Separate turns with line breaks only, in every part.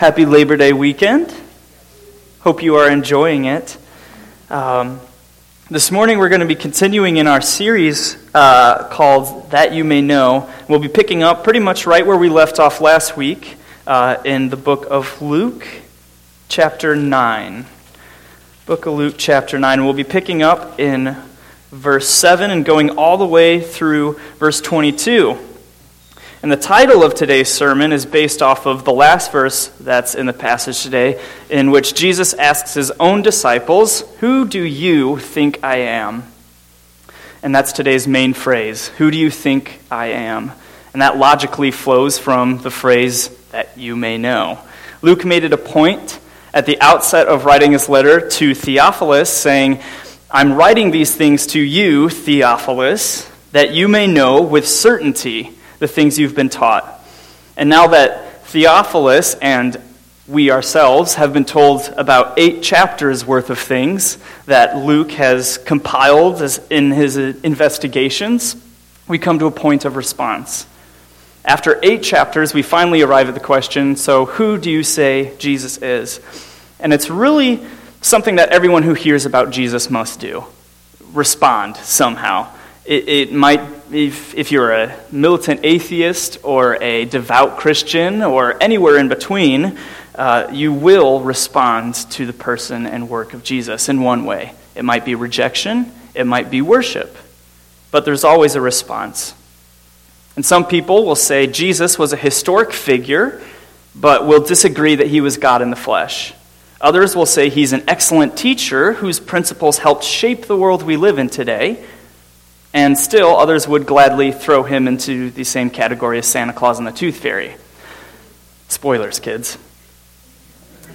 Happy Labor Day weekend. Hope you are enjoying it. Um, this morning we're going to be continuing in our series uh, called That You May Know. We'll be picking up pretty much right where we left off last week uh, in the book of Luke, chapter 9. Book of Luke, chapter 9. We'll be picking up in verse 7 and going all the way through verse 22. And the title of today's sermon is based off of the last verse that's in the passage today, in which Jesus asks his own disciples, Who do you think I am? And that's today's main phrase Who do you think I am? And that logically flows from the phrase that you may know. Luke made it a point at the outset of writing his letter to Theophilus, saying, I'm writing these things to you, Theophilus, that you may know with certainty the things you've been taught. And now that Theophilus and we ourselves have been told about eight chapters worth of things that Luke has compiled in his uh, investigations, we come to a point of response. After eight chapters, we finally arrive at the question so, who do you say Jesus is? And it's really something that everyone who hears about Jesus must do respond somehow. It, it might, if, if you're a militant atheist or a devout Christian or anywhere in between, uh, you will respond to the person and work of Jesus in one way. It might be rejection, it might be worship, but there's always a response. And some people will say Jesus was a historic figure, but will disagree that he was God in the flesh. Others will say he's an excellent teacher whose principles helped shape the world we live in today, and still, others would gladly throw him into the same category as Santa Claus and the Tooth Fairy. Spoilers, kids.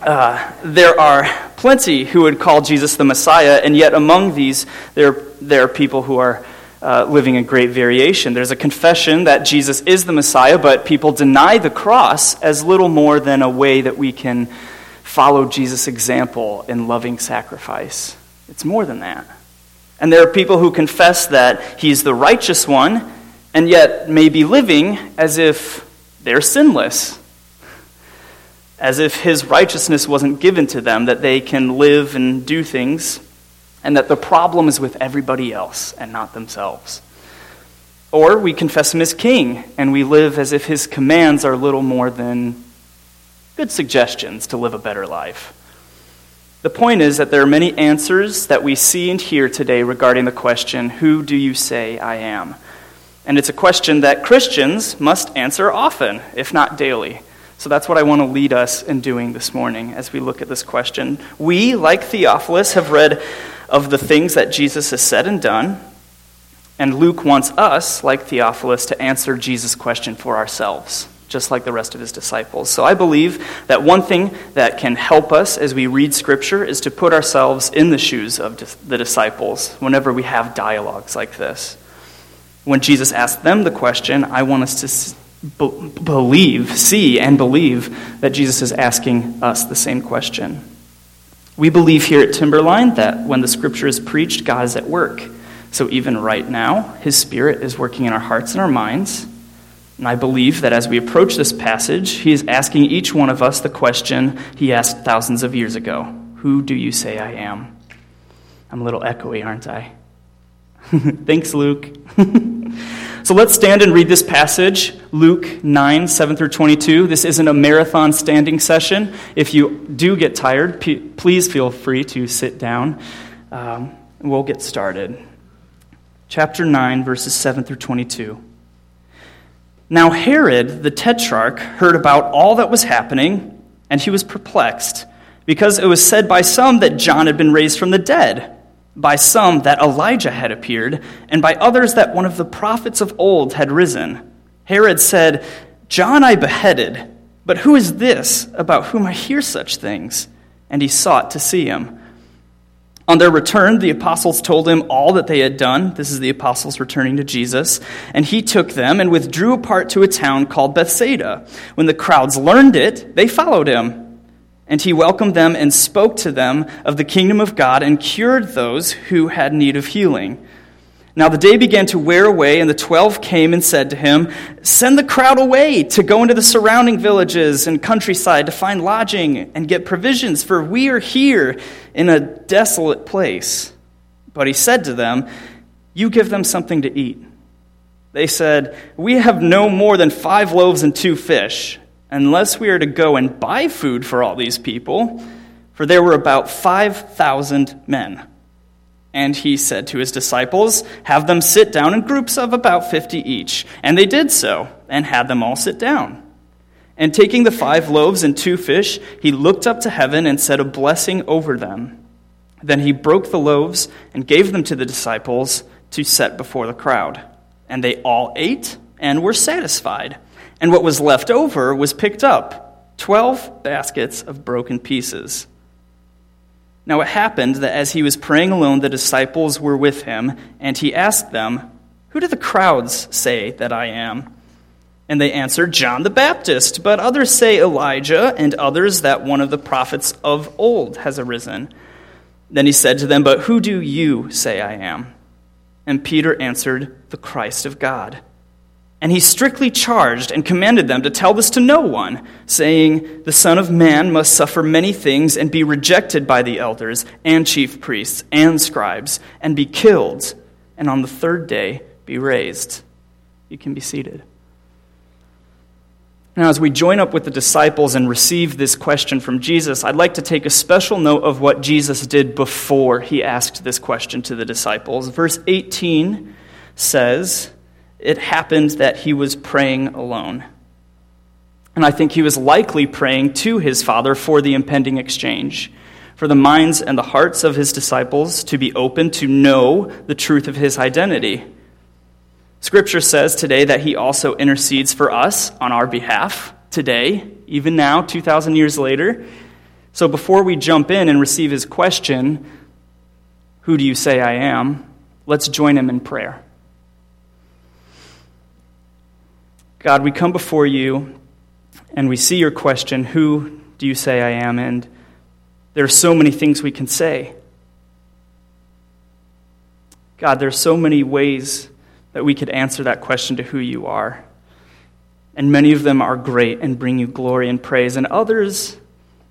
Uh, there are plenty who would call Jesus the Messiah, and yet among these, there, there are people who are uh, living in great variation. There's a confession that Jesus is the Messiah, but people deny the cross as little more than a way that we can follow Jesus' example in loving sacrifice. It's more than that. And there are people who confess that he's the righteous one, and yet may be living as if they're sinless, as if his righteousness wasn't given to them, that they can live and do things, and that the problem is with everybody else and not themselves. Or we confess him as king, and we live as if his commands are little more than good suggestions to live a better life. The point is that there are many answers that we see and hear today regarding the question, Who do you say I am? And it's a question that Christians must answer often, if not daily. So that's what I want to lead us in doing this morning as we look at this question. We, like Theophilus, have read of the things that Jesus has said and done, and Luke wants us, like Theophilus, to answer Jesus' question for ourselves just like the rest of his disciples. So I believe that one thing that can help us as we read Scripture is to put ourselves in the shoes of the disciples whenever we have dialogues like this. When Jesus asked them the question, I want us to believe, see, and believe that Jesus is asking us the same question. We believe here at Timberline that when the Scripture is preached, God is at work. So even right now, His Spirit is working in our hearts and our minds and I believe that as we approach this passage, he is asking each one of us the question he asked thousands of years ago Who do you say I am? I'm a little echoey, aren't I? Thanks, Luke. so let's stand and read this passage, Luke 9, 7 through 22. This isn't a marathon standing session. If you do get tired, p- please feel free to sit down. Um, we'll get started. Chapter 9, verses 7 through 22. Now, Herod the tetrarch heard about all that was happening, and he was perplexed, because it was said by some that John had been raised from the dead, by some that Elijah had appeared, and by others that one of the prophets of old had risen. Herod said, John I beheaded, but who is this about whom I hear such things? And he sought to see him. On their return, the apostles told him all that they had done. This is the apostles returning to Jesus. And he took them and withdrew apart to a town called Bethsaida. When the crowds learned it, they followed him. And he welcomed them and spoke to them of the kingdom of God and cured those who had need of healing. Now the day began to wear away, and the twelve came and said to him, Send the crowd away to go into the surrounding villages and countryside to find lodging and get provisions, for we are here in a desolate place. But he said to them, You give them something to eat. They said, We have no more than five loaves and two fish, unless we are to go and buy food for all these people, for there were about 5,000 men. And he said to his disciples, Have them sit down in groups of about fifty each. And they did so, and had them all sit down. And taking the five loaves and two fish, he looked up to heaven and said a blessing over them. Then he broke the loaves and gave them to the disciples to set before the crowd. And they all ate and were satisfied. And what was left over was picked up twelve baskets of broken pieces. Now it happened that as he was praying alone, the disciples were with him, and he asked them, Who do the crowds say that I am? And they answered, John the Baptist, but others say Elijah, and others that one of the prophets of old has arisen. Then he said to them, But who do you say I am? And Peter answered, The Christ of God. And he strictly charged and commanded them to tell this to no one, saying, The Son of Man must suffer many things and be rejected by the elders and chief priests and scribes, and be killed, and on the third day be raised. You can be seated. Now, as we join up with the disciples and receive this question from Jesus, I'd like to take a special note of what Jesus did before he asked this question to the disciples. Verse 18 says, it happened that he was praying alone. And I think he was likely praying to his Father for the impending exchange, for the minds and the hearts of his disciples to be open to know the truth of his identity. Scripture says today that he also intercedes for us on our behalf today, even now, 2,000 years later. So before we jump in and receive his question, Who do you say I am? let's join him in prayer. God, we come before you and we see your question Who do you say I am? And there are so many things we can say. God, there are so many ways that we could answer that question to who you are. And many of them are great and bring you glory and praise, and others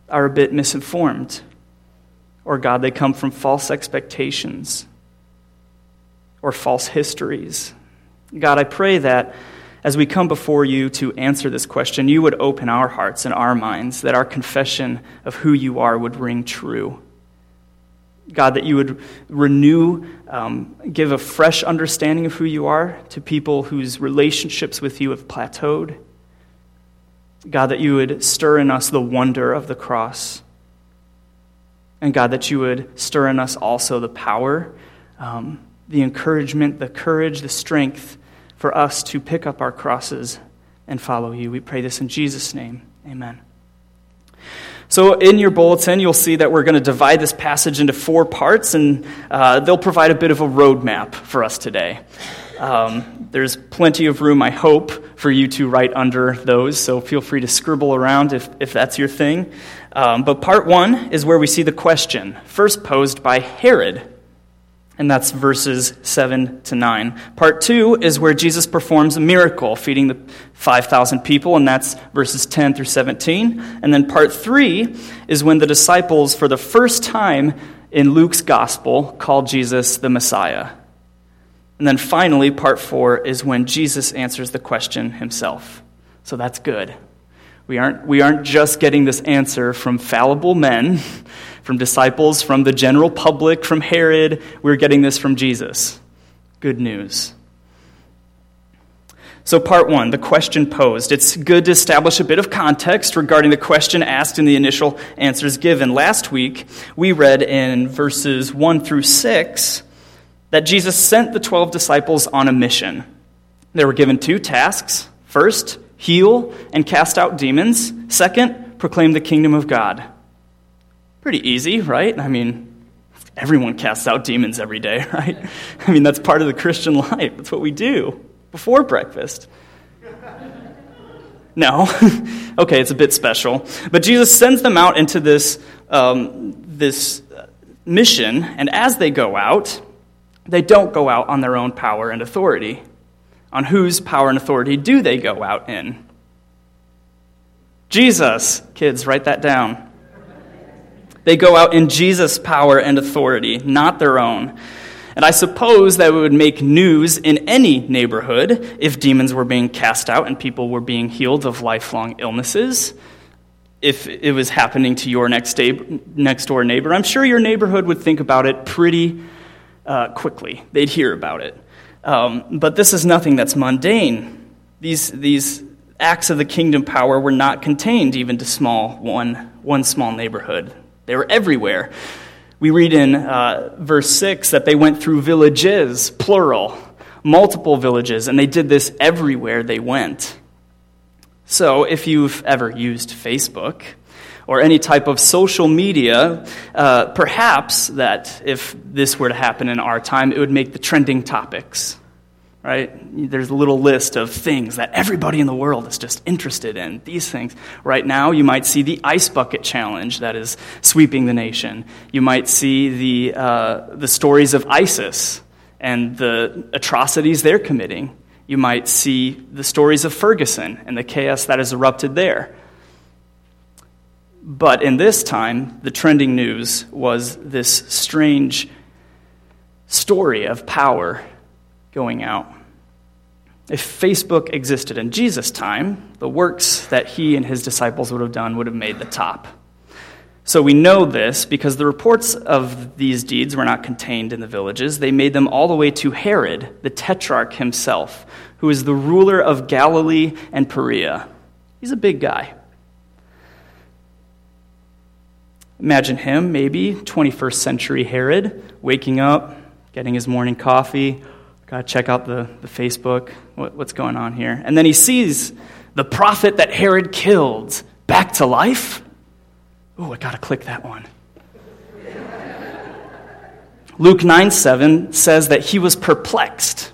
are a bit misinformed. Or, God, they come from false expectations or false histories. God, I pray that as we come before you to answer this question, you would open our hearts and our minds, that our confession of who you are would ring true. God, that you would renew, um, give a fresh understanding of who you are to people whose relationships with you have plateaued. God, that you would stir in us the wonder of the cross. And God, that you would stir in us also the power, um, the encouragement, the courage, the strength for us to pick up our crosses and follow you. We pray this in Jesus' name. Amen. So, in your bulletin, you'll see that we're going to divide this passage into four parts, and uh, they'll provide a bit of a roadmap for us today. Um, there's plenty of room, I hope, for you to write under those, so feel free to scribble around if, if that's your thing. Um, but part one is where we see the question, first posed by Herod and that's verses 7 to 9. Part 2 is where Jesus performs a miracle, feeding the 5,000 people, and that's verses 10 through 17. And then part 3 is when the disciples, for the first time in Luke's gospel, call Jesus the Messiah. And then finally, part 4 is when Jesus answers the question himself. So that's good. We aren't, we aren't just getting this answer from fallible men from disciples, from the general public, from Herod. We're getting this from Jesus. Good news. So, part one, the question posed. It's good to establish a bit of context regarding the question asked and the initial answers given. Last week, we read in verses 1 through 6 that Jesus sent the 12 disciples on a mission. They were given two tasks. First, heal and cast out demons. Second, proclaim the kingdom of God. Pretty easy, right? I mean, everyone casts out demons every day, right? I mean, that's part of the Christian life. That's what we do before breakfast. No. okay, it's a bit special. But Jesus sends them out into this, um, this mission, and as they go out, They don't go out on their own power and authority. On whose power and authority do they go out in? Jesus. Kids, write that down. They go out in Jesus' power and authority, not their own. And I suppose that it would make news in any neighborhood if demons were being cast out and people were being healed of lifelong illnesses. If it was happening to your next, day, next door neighbor, I'm sure your neighborhood would think about it pretty uh, quickly. They'd hear about it. Um, but this is nothing that's mundane. These, these acts of the kingdom power were not contained even to small one, one small neighborhood. They were everywhere. We read in uh, verse 6 that they went through villages, plural, multiple villages, and they did this everywhere they went. So, if you've ever used Facebook or any type of social media, uh, perhaps that if this were to happen in our time, it would make the trending topics right? There's a little list of things that everybody in the world is just interested in. These things. Right now, you might see the ice bucket challenge that is sweeping the nation. You might see the, uh, the stories of ISIS and the atrocities they're committing. You might see the stories of Ferguson and the chaos that has erupted there. But in this time, the trending news was this strange story of power going out. If Facebook existed in Jesus' time, the works that he and his disciples would have done would have made the top. So we know this because the reports of these deeds were not contained in the villages. They made them all the way to Herod, the tetrarch himself, who is the ruler of Galilee and Perea. He's a big guy. Imagine him, maybe 21st century Herod, waking up, getting his morning coffee, Got to check out the, the Facebook, what, what's going on here. And then he sees the prophet that Herod killed back to life. Oh, I got to click that one. Luke 9 7 says that he was perplexed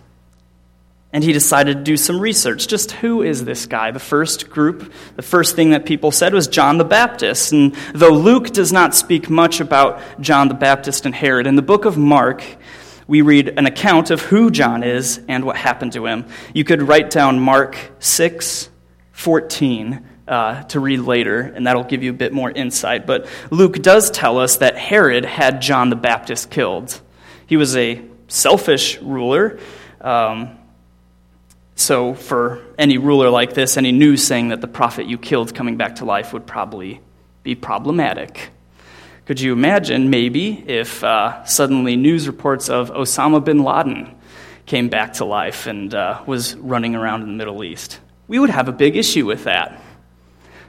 and he decided to do some research. Just who is this guy? The first group, the first thing that people said was John the Baptist. And though Luke does not speak much about John the Baptist and Herod, in the book of Mark, we read an account of who John is and what happened to him. You could write down Mark 6 14 uh, to read later, and that'll give you a bit more insight. But Luke does tell us that Herod had John the Baptist killed. He was a selfish ruler. Um, so, for any ruler like this, any news saying that the prophet you killed coming back to life would probably be problematic. Could you imagine, maybe, if uh, suddenly news reports of Osama bin Laden came back to life and uh, was running around in the Middle East? We would have a big issue with that.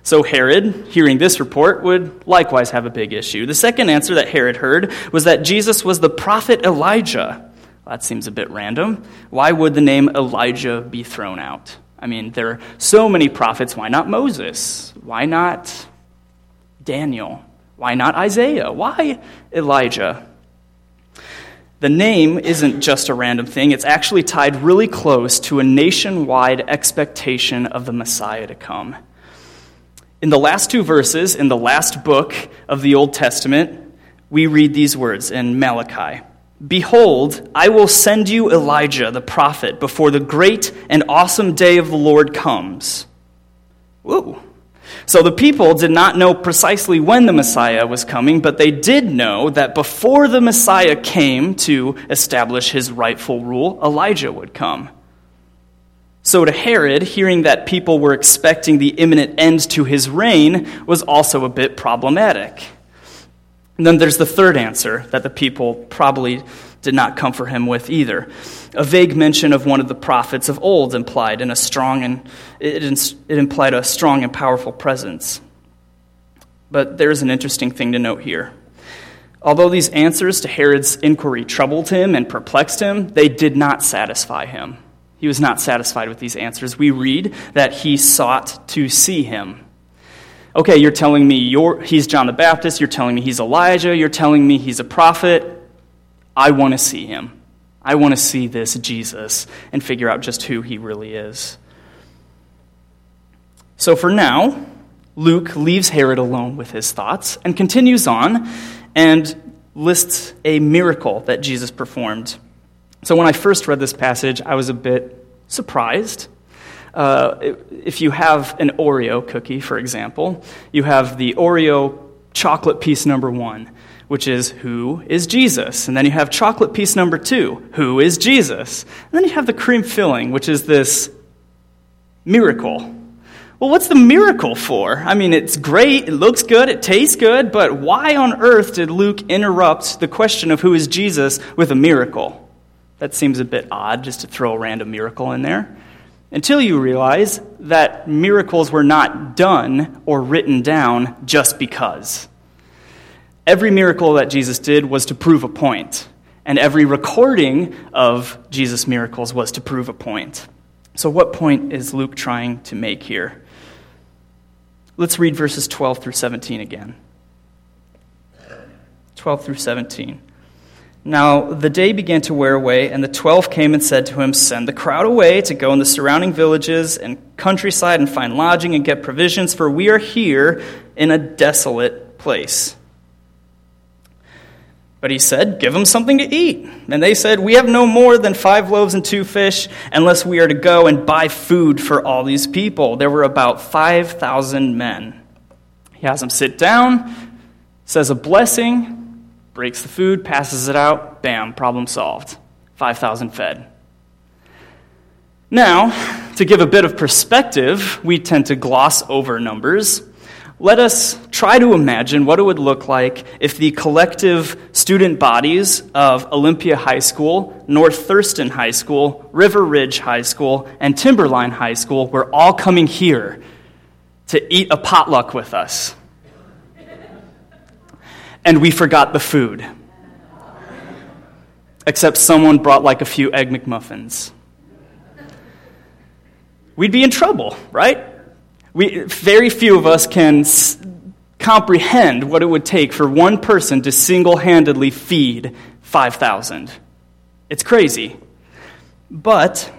So Herod, hearing this report, would likewise have a big issue. The second answer that Herod heard was that Jesus was the prophet Elijah. That seems a bit random. Why would the name Elijah be thrown out? I mean, there are so many prophets. Why not Moses? Why not Daniel? Why not Isaiah? Why Elijah? The name isn't just a random thing, it's actually tied really close to a nationwide expectation of the Messiah to come. In the last two verses, in the last book of the Old Testament, we read these words in Malachi Behold, I will send you Elijah the prophet before the great and awesome day of the Lord comes. Whoa. So the people did not know precisely when the Messiah was coming, but they did know that before the Messiah came to establish his rightful rule, Elijah would come. So to Herod, hearing that people were expecting the imminent end to his reign was also a bit problematic. And then there's the third answer that the people probably did not comfort him with either. A vague mention of one of the prophets of old implied in a strong and it, it implied a strong and powerful presence. But there's an interesting thing to note here. Although these answers to Herod's inquiry troubled him and perplexed him, they did not satisfy him. He was not satisfied with these answers. We read that he sought to see him. Okay, you're telling me you're, he's John the Baptist, you're telling me he's Elijah, you're telling me he's a prophet. I want to see him. I want to see this Jesus and figure out just who he really is. So for now, Luke leaves Herod alone with his thoughts and continues on and lists a miracle that Jesus performed. So when I first read this passage, I was a bit surprised. Uh, if you have an Oreo cookie, for example, you have the Oreo chocolate piece number one, which is who is Jesus? And then you have chocolate piece number two, who is Jesus? And then you have the cream filling, which is this miracle. Well, what's the miracle for? I mean, it's great, it looks good, it tastes good, but why on earth did Luke interrupt the question of who is Jesus with a miracle? That seems a bit odd just to throw a random miracle in there. Until you realize that miracles were not done or written down just because. Every miracle that Jesus did was to prove a point, and every recording of Jesus' miracles was to prove a point. So, what point is Luke trying to make here? Let's read verses 12 through 17 again. 12 through 17. Now the day began to wear away, and the twelve came and said to him, Send the crowd away to go in the surrounding villages and countryside and find lodging and get provisions, for we are here in a desolate place. But he said, Give them something to eat. And they said, We have no more than five loaves and two fish, unless we are to go and buy food for all these people. There were about 5,000 men. He has them sit down, says a blessing, breaks the food, passes it out, bam, problem solved. 5,000 fed. Now, to give a bit of perspective, we tend to gloss over numbers. Let us try to imagine what it would look like if the collective student bodies of Olympia High School, North Thurston High School, River Ridge High School, and Timberline High School were all coming here to eat a potluck with us and we forgot the food. Except someone brought like a few Egg McMuffins. We'd be in trouble, right? We, very few of us can s- comprehend what it would take for one person to single handedly feed 5,000. It's crazy. But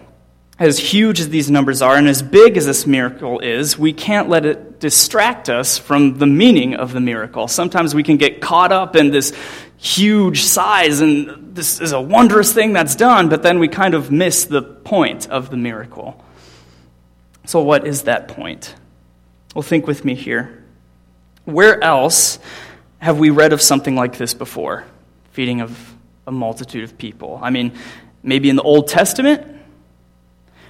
as huge as these numbers are and as big as this miracle is, we can't let it distract us from the meaning of the miracle. Sometimes we can get caught up in this huge size and this is a wondrous thing that's done, but then we kind of miss the point of the miracle. So, what is that point? Well, think with me here. Where else have we read of something like this before? Feeding of a multitude of people. I mean, maybe in the Old Testament,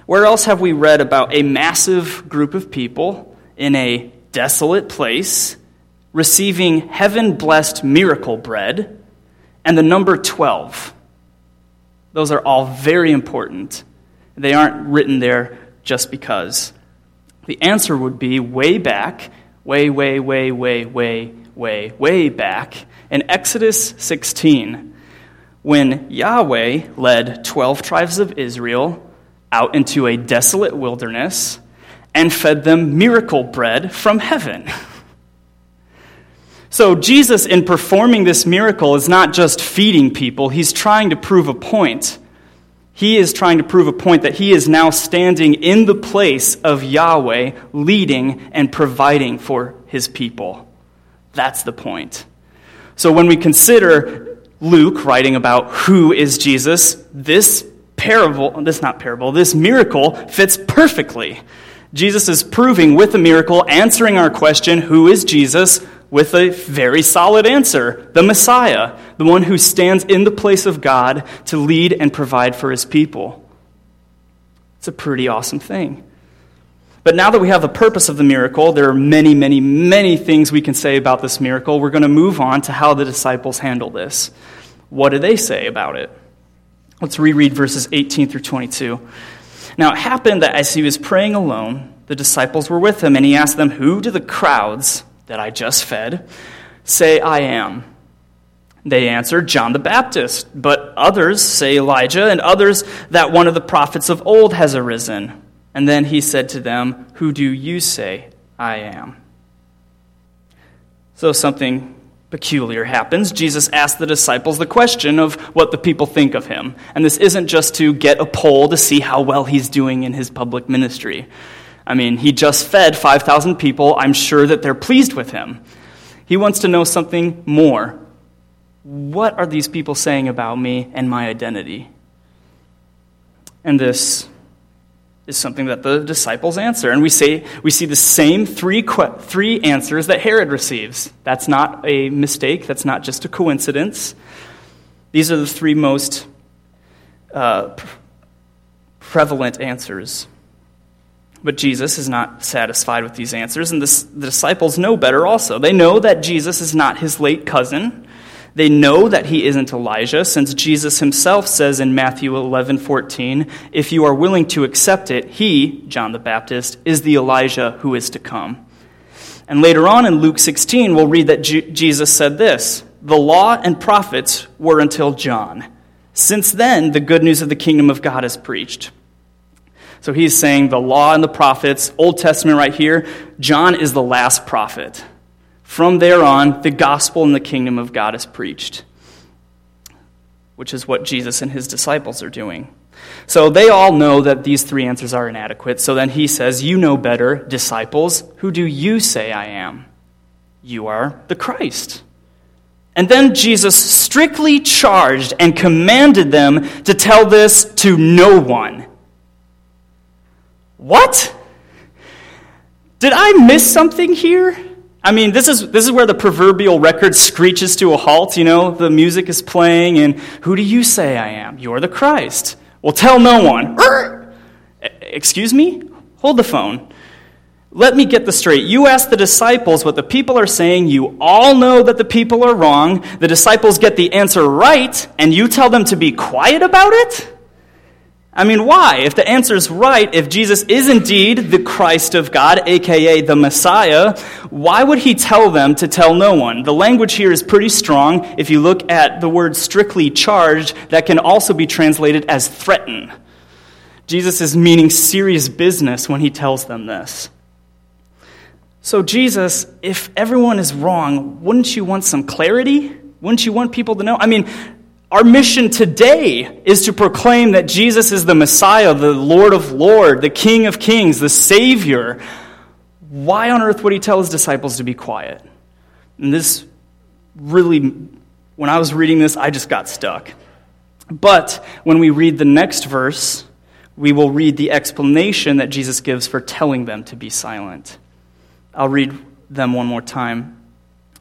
where else have we read about a massive group of people in a desolate place receiving heaven blessed miracle bread and the number 12? Those are all very important. They aren't written there just because. The answer would be way back, way, way, way, way, way, way, way back in Exodus 16, when Yahweh led 12 tribes of Israel out into a desolate wilderness and fed them miracle bread from heaven. So, Jesus, in performing this miracle, is not just feeding people, he's trying to prove a point. He is trying to prove a point that he is now standing in the place of Yahweh, leading and providing for his people. That's the point. So, when we consider Luke writing about who is Jesus, this parable, this not parable, this miracle fits perfectly. Jesus is proving with a miracle, answering our question, who is Jesus, with a very solid answer the Messiah, the one who stands in the place of God to lead and provide for his people. It's a pretty awesome thing. But now that we have the purpose of the miracle, there are many, many, many things we can say about this miracle. We're going to move on to how the disciples handle this. What do they say about it? Let's reread verses 18 through 22. Now it happened that as he was praying alone, the disciples were with him, and he asked them, Who do the crowds that I just fed say I am? They answered, John the Baptist, but others say Elijah, and others that one of the prophets of old has arisen. And then he said to them, Who do you say I am? So something peculiar happens, Jesus asked the disciples the question of what the people think of him. And this isn't just to get a poll to see how well he's doing in his public ministry. I mean, he just fed 5,000 people. I'm sure that they're pleased with him. He wants to know something more. What are these people saying about me and my identity? And this is something that the disciples answer. And we, say, we see the same three, three answers that Herod receives. That's not a mistake, that's not just a coincidence. These are the three most uh, prevalent answers. But Jesus is not satisfied with these answers, and the disciples know better also. They know that Jesus is not his late cousin. They know that he isn't Elijah, since Jesus himself says in Matthew 11 14, If you are willing to accept it, he, John the Baptist, is the Elijah who is to come. And later on in Luke 16, we'll read that Jesus said this The law and prophets were until John. Since then, the good news of the kingdom of God is preached. So he's saying the law and the prophets, Old Testament right here, John is the last prophet. From there on, the gospel and the kingdom of God is preached, which is what Jesus and his disciples are doing. So they all know that these three answers are inadequate. So then he says, You know better, disciples. Who do you say I am? You are the Christ. And then Jesus strictly charged and commanded them to tell this to no one. What? Did I miss something here? I mean, this is, this is where the proverbial record screeches to a halt. You know, the music is playing, and who do you say I am? You're the Christ. Well, tell no one. Excuse me? Hold the phone. Let me get this straight. You ask the disciples what the people are saying. You all know that the people are wrong. The disciples get the answer right, and you tell them to be quiet about it? I mean, why? If the answer is right, if Jesus is indeed the Christ of God, aka the Messiah, why would he tell them to tell no one? The language here is pretty strong. If you look at the word strictly charged, that can also be translated as threaten. Jesus is meaning serious business when he tells them this. So, Jesus, if everyone is wrong, wouldn't you want some clarity? Wouldn't you want people to know? I mean, our mission today is to proclaim that Jesus is the Messiah, the Lord of Lords, the King of Kings, the Savior. Why on earth would he tell his disciples to be quiet? And this really, when I was reading this, I just got stuck. But when we read the next verse, we will read the explanation that Jesus gives for telling them to be silent. I'll read them one more time.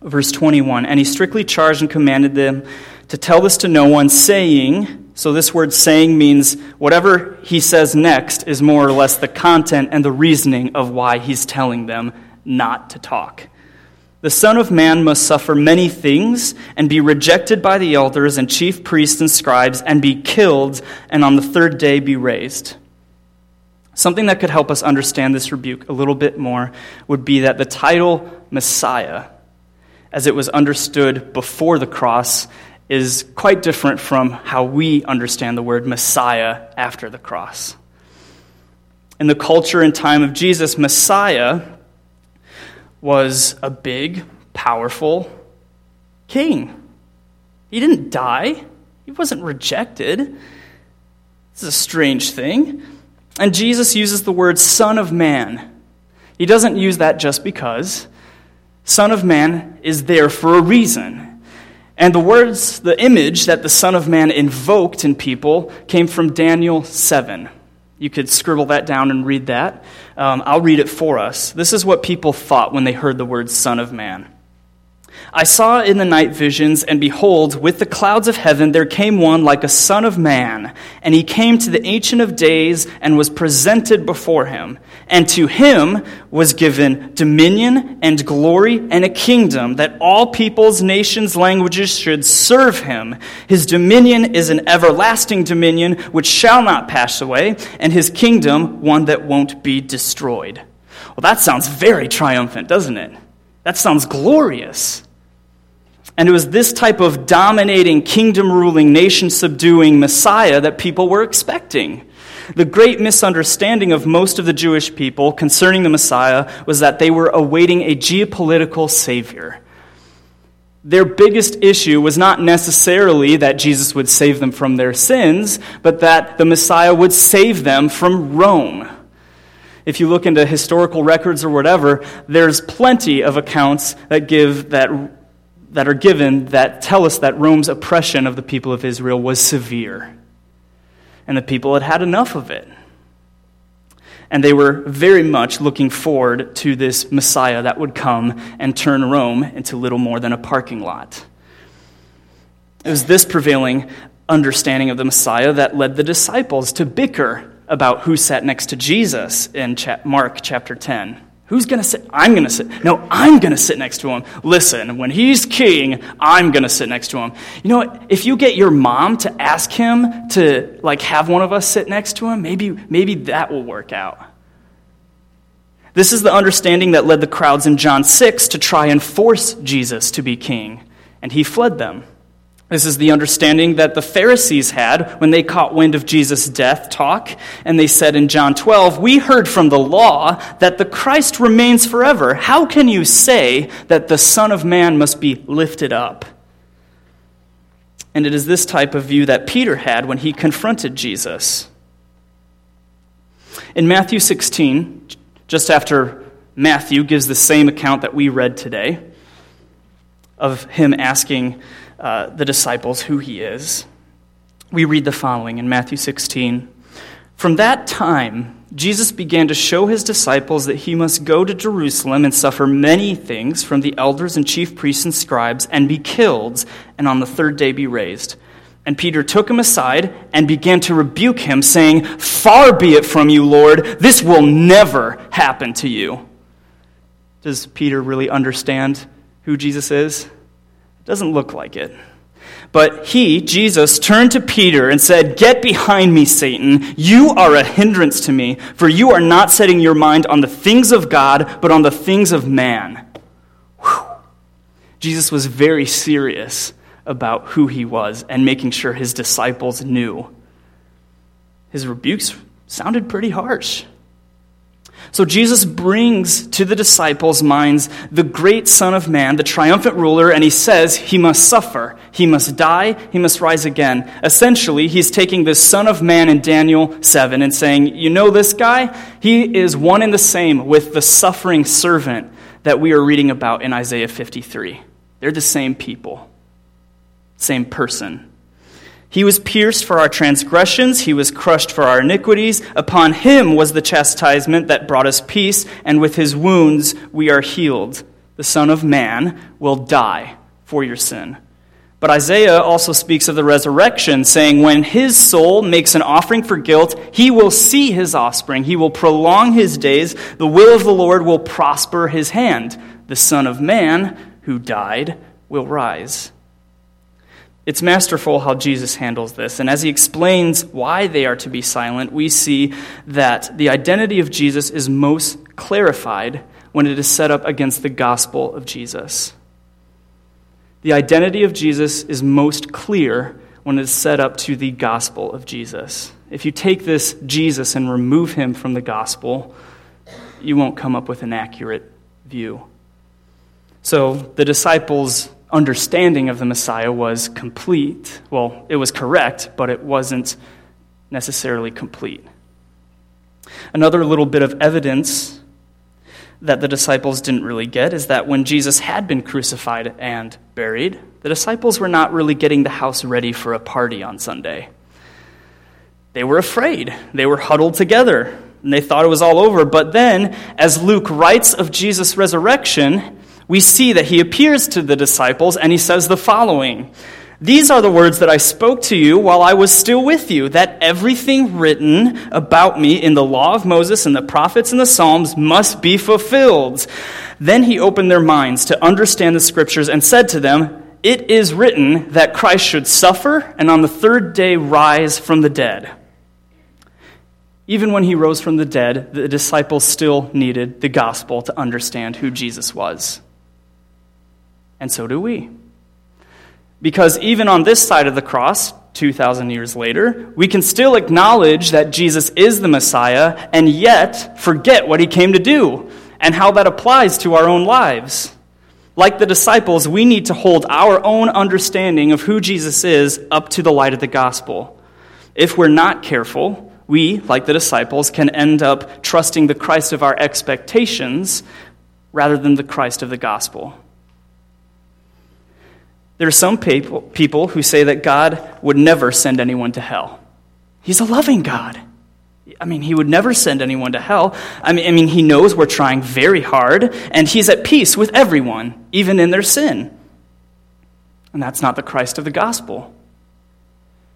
Verse 21 And he strictly charged and commanded them to tell this to no one, saying, so this word saying means whatever he says next is more or less the content and the reasoning of why he's telling them not to talk. The Son of Man must suffer many things and be rejected by the elders and chief priests and scribes and be killed and on the third day be raised. Something that could help us understand this rebuke a little bit more would be that the title Messiah, as it was understood before the cross, is quite different from how we understand the word Messiah after the cross. In the culture and time of Jesus, Messiah was a big, powerful king. He didn't die, he wasn't rejected. This is a strange thing. And Jesus uses the word Son of Man. He doesn't use that just because. Son of Man is there for a reason. And the words, the image that the Son of Man invoked in people came from Daniel 7. You could scribble that down and read that. Um, I'll read it for us. This is what people thought when they heard the word Son of Man. I saw in the night visions, and behold, with the clouds of heaven there came one like a son of man. And he came to the Ancient of Days and was presented before him. And to him was given dominion and glory and a kingdom that all peoples, nations, languages should serve him. His dominion is an everlasting dominion which shall not pass away, and his kingdom one that won't be destroyed. Well, that sounds very triumphant, doesn't it? That sounds glorious. And it was this type of dominating, kingdom ruling, nation subduing Messiah that people were expecting. The great misunderstanding of most of the Jewish people concerning the Messiah was that they were awaiting a geopolitical savior. Their biggest issue was not necessarily that Jesus would save them from their sins, but that the Messiah would save them from Rome. If you look into historical records or whatever, there's plenty of accounts that give that that are given that tell us that Rome's oppression of the people of Israel was severe. and the people had had enough of it. And they were very much looking forward to this Messiah that would come and turn Rome into little more than a parking lot. It was this prevailing understanding of the Messiah that led the disciples to bicker about who sat next to Jesus in Mark chapter 10. Who's going to sit? I'm going to sit. No, I'm going to sit next to him. Listen, when he's king, I'm going to sit next to him. You know what? If you get your mom to ask him to like have one of us sit next to him, maybe maybe that will work out. This is the understanding that led the crowds in John 6 to try and force Jesus to be king, and he fled them. This is the understanding that the Pharisees had when they caught wind of Jesus' death talk, and they said in John 12, We heard from the law that the Christ remains forever. How can you say that the Son of Man must be lifted up? And it is this type of view that Peter had when he confronted Jesus. In Matthew 16, just after Matthew gives the same account that we read today of him asking, uh, the disciples who he is. We read the following in Matthew 16. From that time, Jesus began to show his disciples that he must go to Jerusalem and suffer many things from the elders and chief priests and scribes and be killed, and on the third day be raised. And Peter took him aside and began to rebuke him, saying, Far be it from you, Lord, this will never happen to you. Does Peter really understand who Jesus is? Doesn't look like it. But he, Jesus, turned to Peter and said, Get behind me, Satan. You are a hindrance to me, for you are not setting your mind on the things of God, but on the things of man. Whew. Jesus was very serious about who he was and making sure his disciples knew. His rebukes sounded pretty harsh. So Jesus brings to the disciples' minds the great Son of Man, the triumphant ruler, and he says he must suffer, he must die, he must rise again. Essentially, he's taking this Son of Man in Daniel 7 and saying, You know this guy? He is one and the same with the suffering servant that we are reading about in Isaiah 53. They're the same people, same person. He was pierced for our transgressions, he was crushed for our iniquities. Upon him was the chastisement that brought us peace, and with his wounds we are healed. The Son of Man will die for your sin. But Isaiah also speaks of the resurrection, saying, When his soul makes an offering for guilt, he will see his offspring. He will prolong his days. The will of the Lord will prosper his hand. The Son of Man, who died, will rise. It's masterful how Jesus handles this. And as he explains why they are to be silent, we see that the identity of Jesus is most clarified when it is set up against the gospel of Jesus. The identity of Jesus is most clear when it is set up to the gospel of Jesus. If you take this Jesus and remove him from the gospel, you won't come up with an accurate view. So the disciples understanding of the Messiah was complete. Well, it was correct, but it wasn't necessarily complete. Another little bit of evidence that the disciples didn't really get is that when Jesus had been crucified and buried, the disciples were not really getting the house ready for a party on Sunday. They were afraid. They were huddled together and they thought it was all over. But then, as Luke writes of Jesus' resurrection, we see that he appears to the disciples and he says the following These are the words that I spoke to you while I was still with you, that everything written about me in the law of Moses and the prophets and the Psalms must be fulfilled. Then he opened their minds to understand the scriptures and said to them, It is written that Christ should suffer and on the third day rise from the dead. Even when he rose from the dead, the disciples still needed the gospel to understand who Jesus was and so do we. Because even on this side of the cross, 2,000 years later, we can still acknowledge that Jesus is the Messiah and yet forget what he came to do and how that applies to our own lives. Like the disciples, we need to hold our own understanding of who Jesus is up to the light of the gospel. If we're not careful, we, like the disciples, can end up trusting the Christ of our expectations rather than the Christ of the gospel. There are some people, people who say that God would never send anyone to hell. He's a loving God. I mean, he would never send anyone to hell. I mean, I mean, he knows we're trying very hard, and he's at peace with everyone, even in their sin. And that's not the Christ of the gospel.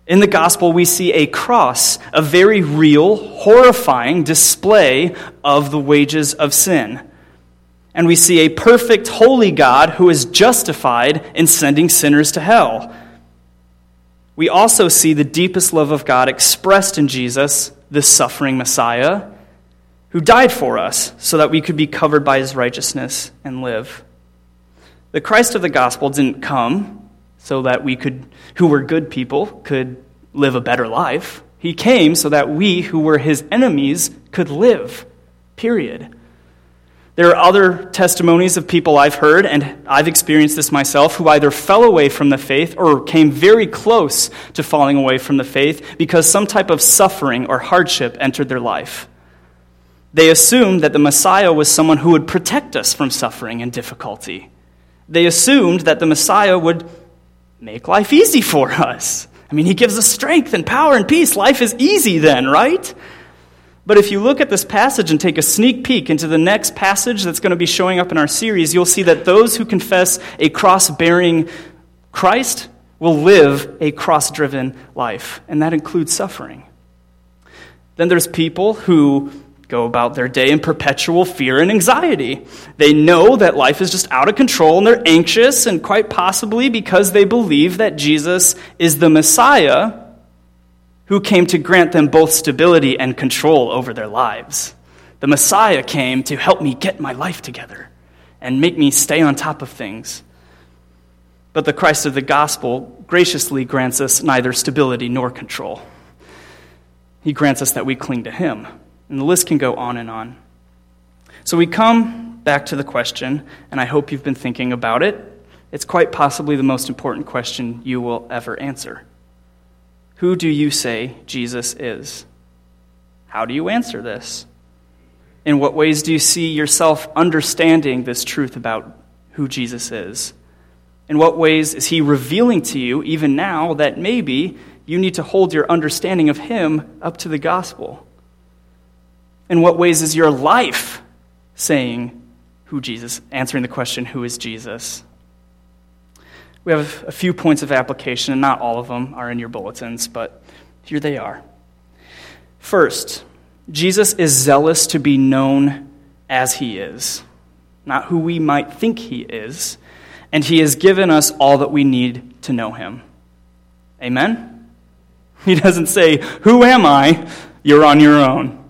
In the gospel, we see a cross, a very real, horrifying display of the wages of sin. And we see a perfect, holy God who is justified in sending sinners to hell. We also see the deepest love of God expressed in Jesus, the suffering Messiah, who died for us so that we could be covered by his righteousness and live. The Christ of the gospel didn't come so that we could, who were good people, could live a better life. He came so that we, who were his enemies, could live. Period. There are other testimonies of people I've heard, and I've experienced this myself, who either fell away from the faith or came very close to falling away from the faith because some type of suffering or hardship entered their life. They assumed that the Messiah was someone who would protect us from suffering and difficulty. They assumed that the Messiah would make life easy for us. I mean, he gives us strength and power and peace. Life is easy then, right? But if you look at this passage and take a sneak peek into the next passage that's going to be showing up in our series, you'll see that those who confess a cross bearing Christ will live a cross driven life, and that includes suffering. Then there's people who go about their day in perpetual fear and anxiety. They know that life is just out of control and they're anxious, and quite possibly because they believe that Jesus is the Messiah who came to grant them both stability and control over their lives. The Messiah came to help me get my life together and make me stay on top of things. But the Christ of the gospel graciously grants us neither stability nor control. He grants us that we cling to Him. And the list can go on and on. So we come back to the question, and I hope you've been thinking about it. It's quite possibly the most important question you will ever answer. Who do you say Jesus is? How do you answer this? In what ways do you see yourself understanding this truth about who Jesus is? In what ways is he revealing to you, even now, that maybe you need to hold your understanding of him up to the gospel? In what ways is your life saying who Jesus, answering the question, who is Jesus? We have a few points of application, and not all of them are in your bulletins, but here they are. First, Jesus is zealous to be known as he is, not who we might think he is, and he has given us all that we need to know him. Amen? He doesn't say, Who am I? You're on your own.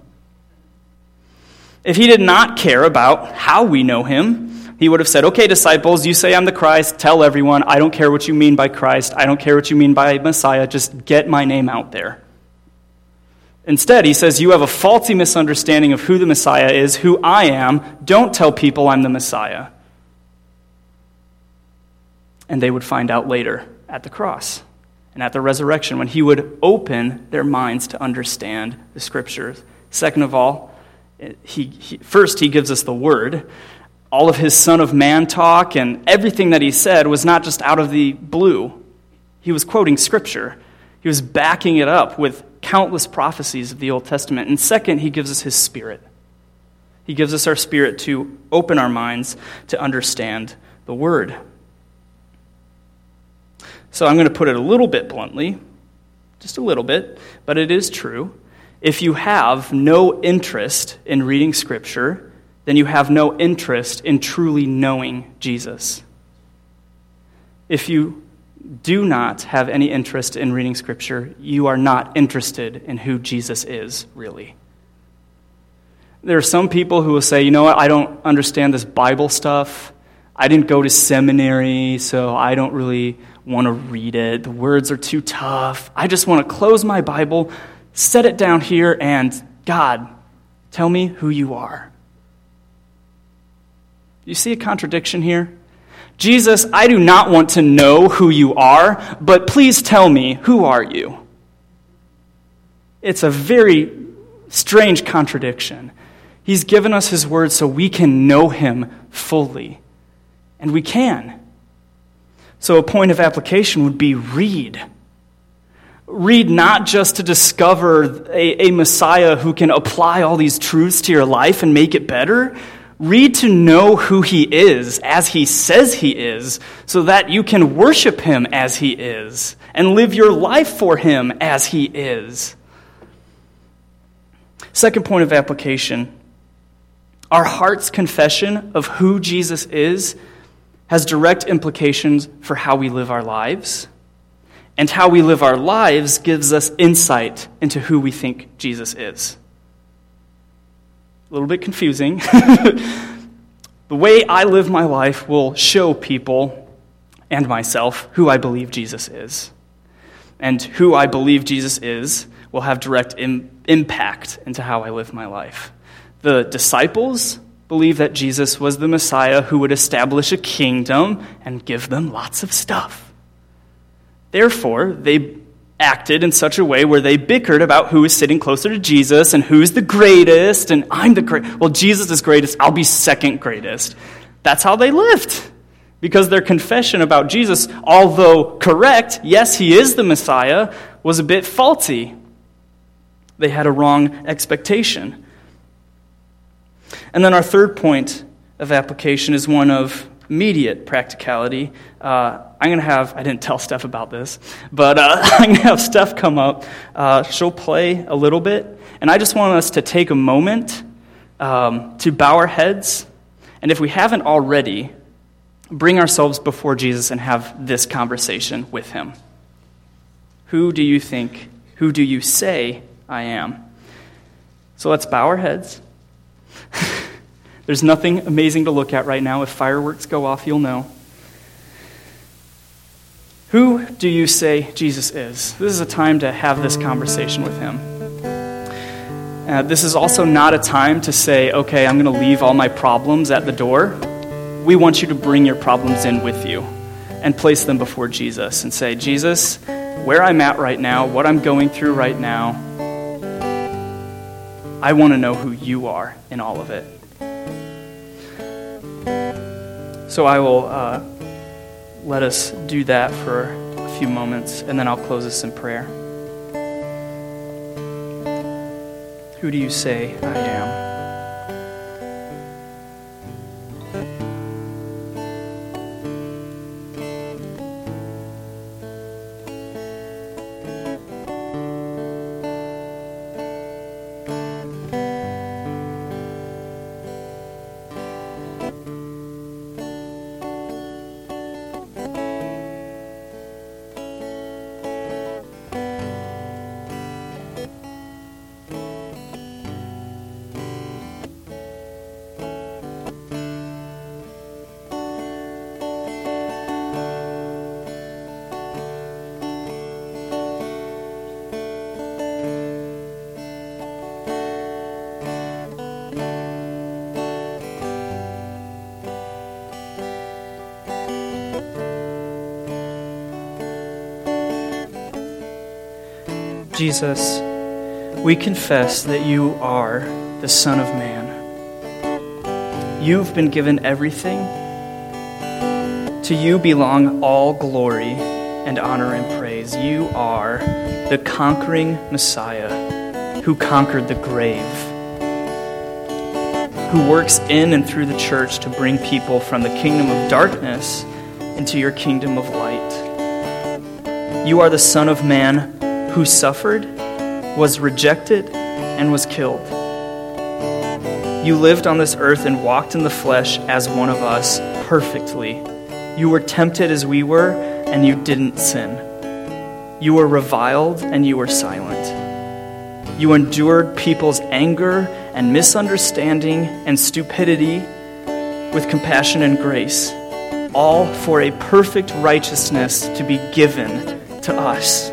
If he did not care about how we know him, he would have said, Okay, disciples, you say I'm the Christ. Tell everyone. I don't care what you mean by Christ. I don't care what you mean by Messiah. Just get my name out there. Instead, he says, You have a faulty misunderstanding of who the Messiah is, who I am. Don't tell people I'm the Messiah. And they would find out later at the cross and at the resurrection when he would open their minds to understand the scriptures. Second of all, he, he, first, he gives us the word all of his Son of Man talk and everything that he said was not just out of the blue. He was quoting Scripture, he was backing it up with countless prophecies of the Old Testament. And second, he gives us his Spirit. He gives us our spirit to open our minds to understand the Word. So I'm going to put it a little bit bluntly, just a little bit, but it is true. If you have no interest in reading Scripture, then you have no interest in truly knowing Jesus. If you do not have any interest in reading Scripture, you are not interested in who Jesus is, really. There are some people who will say, you know what, I don't understand this Bible stuff. I didn't go to seminary, so I don't really want to read it. The words are too tough. I just want to close my Bible, set it down here, and God, tell me who you are. You see a contradiction here? Jesus, I do not want to know who you are, but please tell me, who are you? It's a very strange contradiction. He's given us his word so we can know him fully. And we can. So, a point of application would be read. Read not just to discover a, a, Messiah who can apply all these truths to your life and make it better. Read to know who he is as he says he is, so that you can worship him as he is and live your life for him as he is. Second point of application our heart's confession of who Jesus is has direct implications for how we live our lives. And how we live our lives gives us insight into who we think Jesus is. A little bit confusing. the way I live my life will show people and myself who I believe Jesus is. And who I believe Jesus is will have direct Im- impact into how I live my life. The disciples believe that Jesus was the Messiah who would establish a kingdom and give them lots of stuff. Therefore, they acted in such a way where they bickered about who is sitting closer to Jesus and who's the greatest, and I'm the great. Well, Jesus is greatest, I'll be second greatest. That's how they lived. Because their confession about Jesus, although correct, yes, he is the Messiah, was a bit faulty. They had a wrong expectation. And then our third point of application is one of immediate practicality. Uh, I'm going to have, I didn't tell Steph about this, but uh, I'm going to have Steph come up. Uh, she'll play a little bit. And I just want us to take a moment um, to bow our heads. And if we haven't already, bring ourselves before Jesus and have this conversation with him. Who do you think, who do you say I am? So let's bow our heads. There's nothing amazing to look at right now. If fireworks go off, you'll know. Who do you say Jesus is? This is a time to have this conversation with him. Uh, this is also not a time to say, okay, I'm going to leave all my problems at the door. We want you to bring your problems in with you and place them before Jesus and say, Jesus, where I'm at right now, what I'm going through right now, I want to know who you are in all of it. So I will uh, let us do that for a few moments, and then I'll close this in prayer. Who do you say I am? Jesus, we confess that you are the Son of Man. You've been given everything. To you belong all glory and honor and praise. You are the conquering Messiah who conquered the grave, who works in and through the church to bring people from the kingdom of darkness into your kingdom of light. You are the Son of Man who suffered, was rejected, and was killed. You lived on this earth and walked in the flesh as one of us perfectly. You were tempted as we were, and you didn't sin. You were reviled, and you were silent. You endured people's anger and misunderstanding and stupidity with compassion and grace, all for a perfect righteousness to be given to us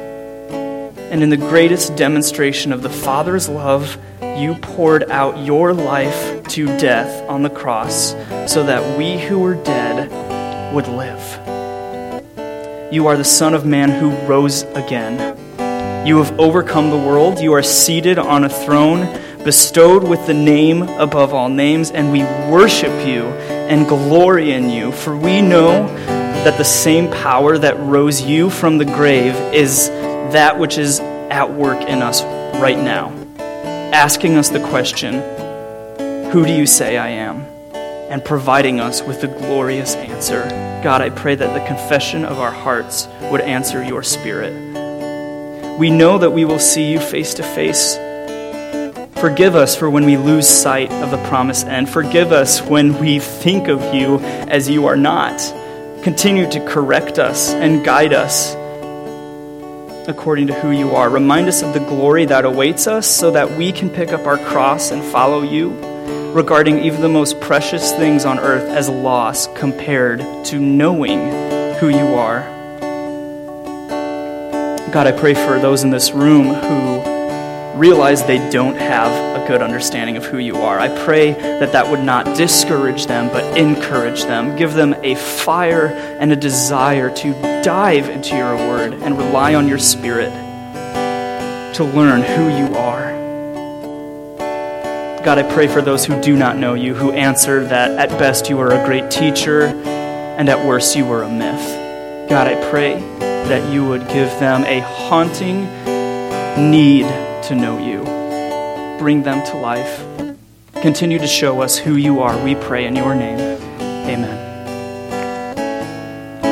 and in the greatest demonstration of the Father's love, you poured out your life to death on the cross so that we who were dead would live. You are the Son of Man who rose again. You have overcome the world. You are seated on a throne, bestowed with the name above all names, and we worship you and glory in you, for we know that the same power that rose you from the grave is that which is at work in us right now, asking us the question, Who do you say I am? and providing us with the glorious answer. God, I pray that the confession of our hearts would answer your spirit. We know that we will see you face to face. Forgive us for when we lose sight of the promise and Forgive us when we think of you as you are not. Continue to correct us and guide us according to who you are. Remind us of the glory that awaits us so that we can pick up our cross and follow you, regarding even the most precious things on earth as loss compared to knowing who you are. God, I pray for those in this room who realize they don't have a good understanding of who you are. I pray that that would not discourage them, but encourage them. Give them a fire and a desire to dive into your word and rely on your spirit to learn who you are. God, I pray for those who do not know you, who answer that at best you are a great teacher and at worst you are a myth. God, I pray that you would give them a haunting need to know you. Bring them to life. Continue to show us who you are, we pray in your name. Amen.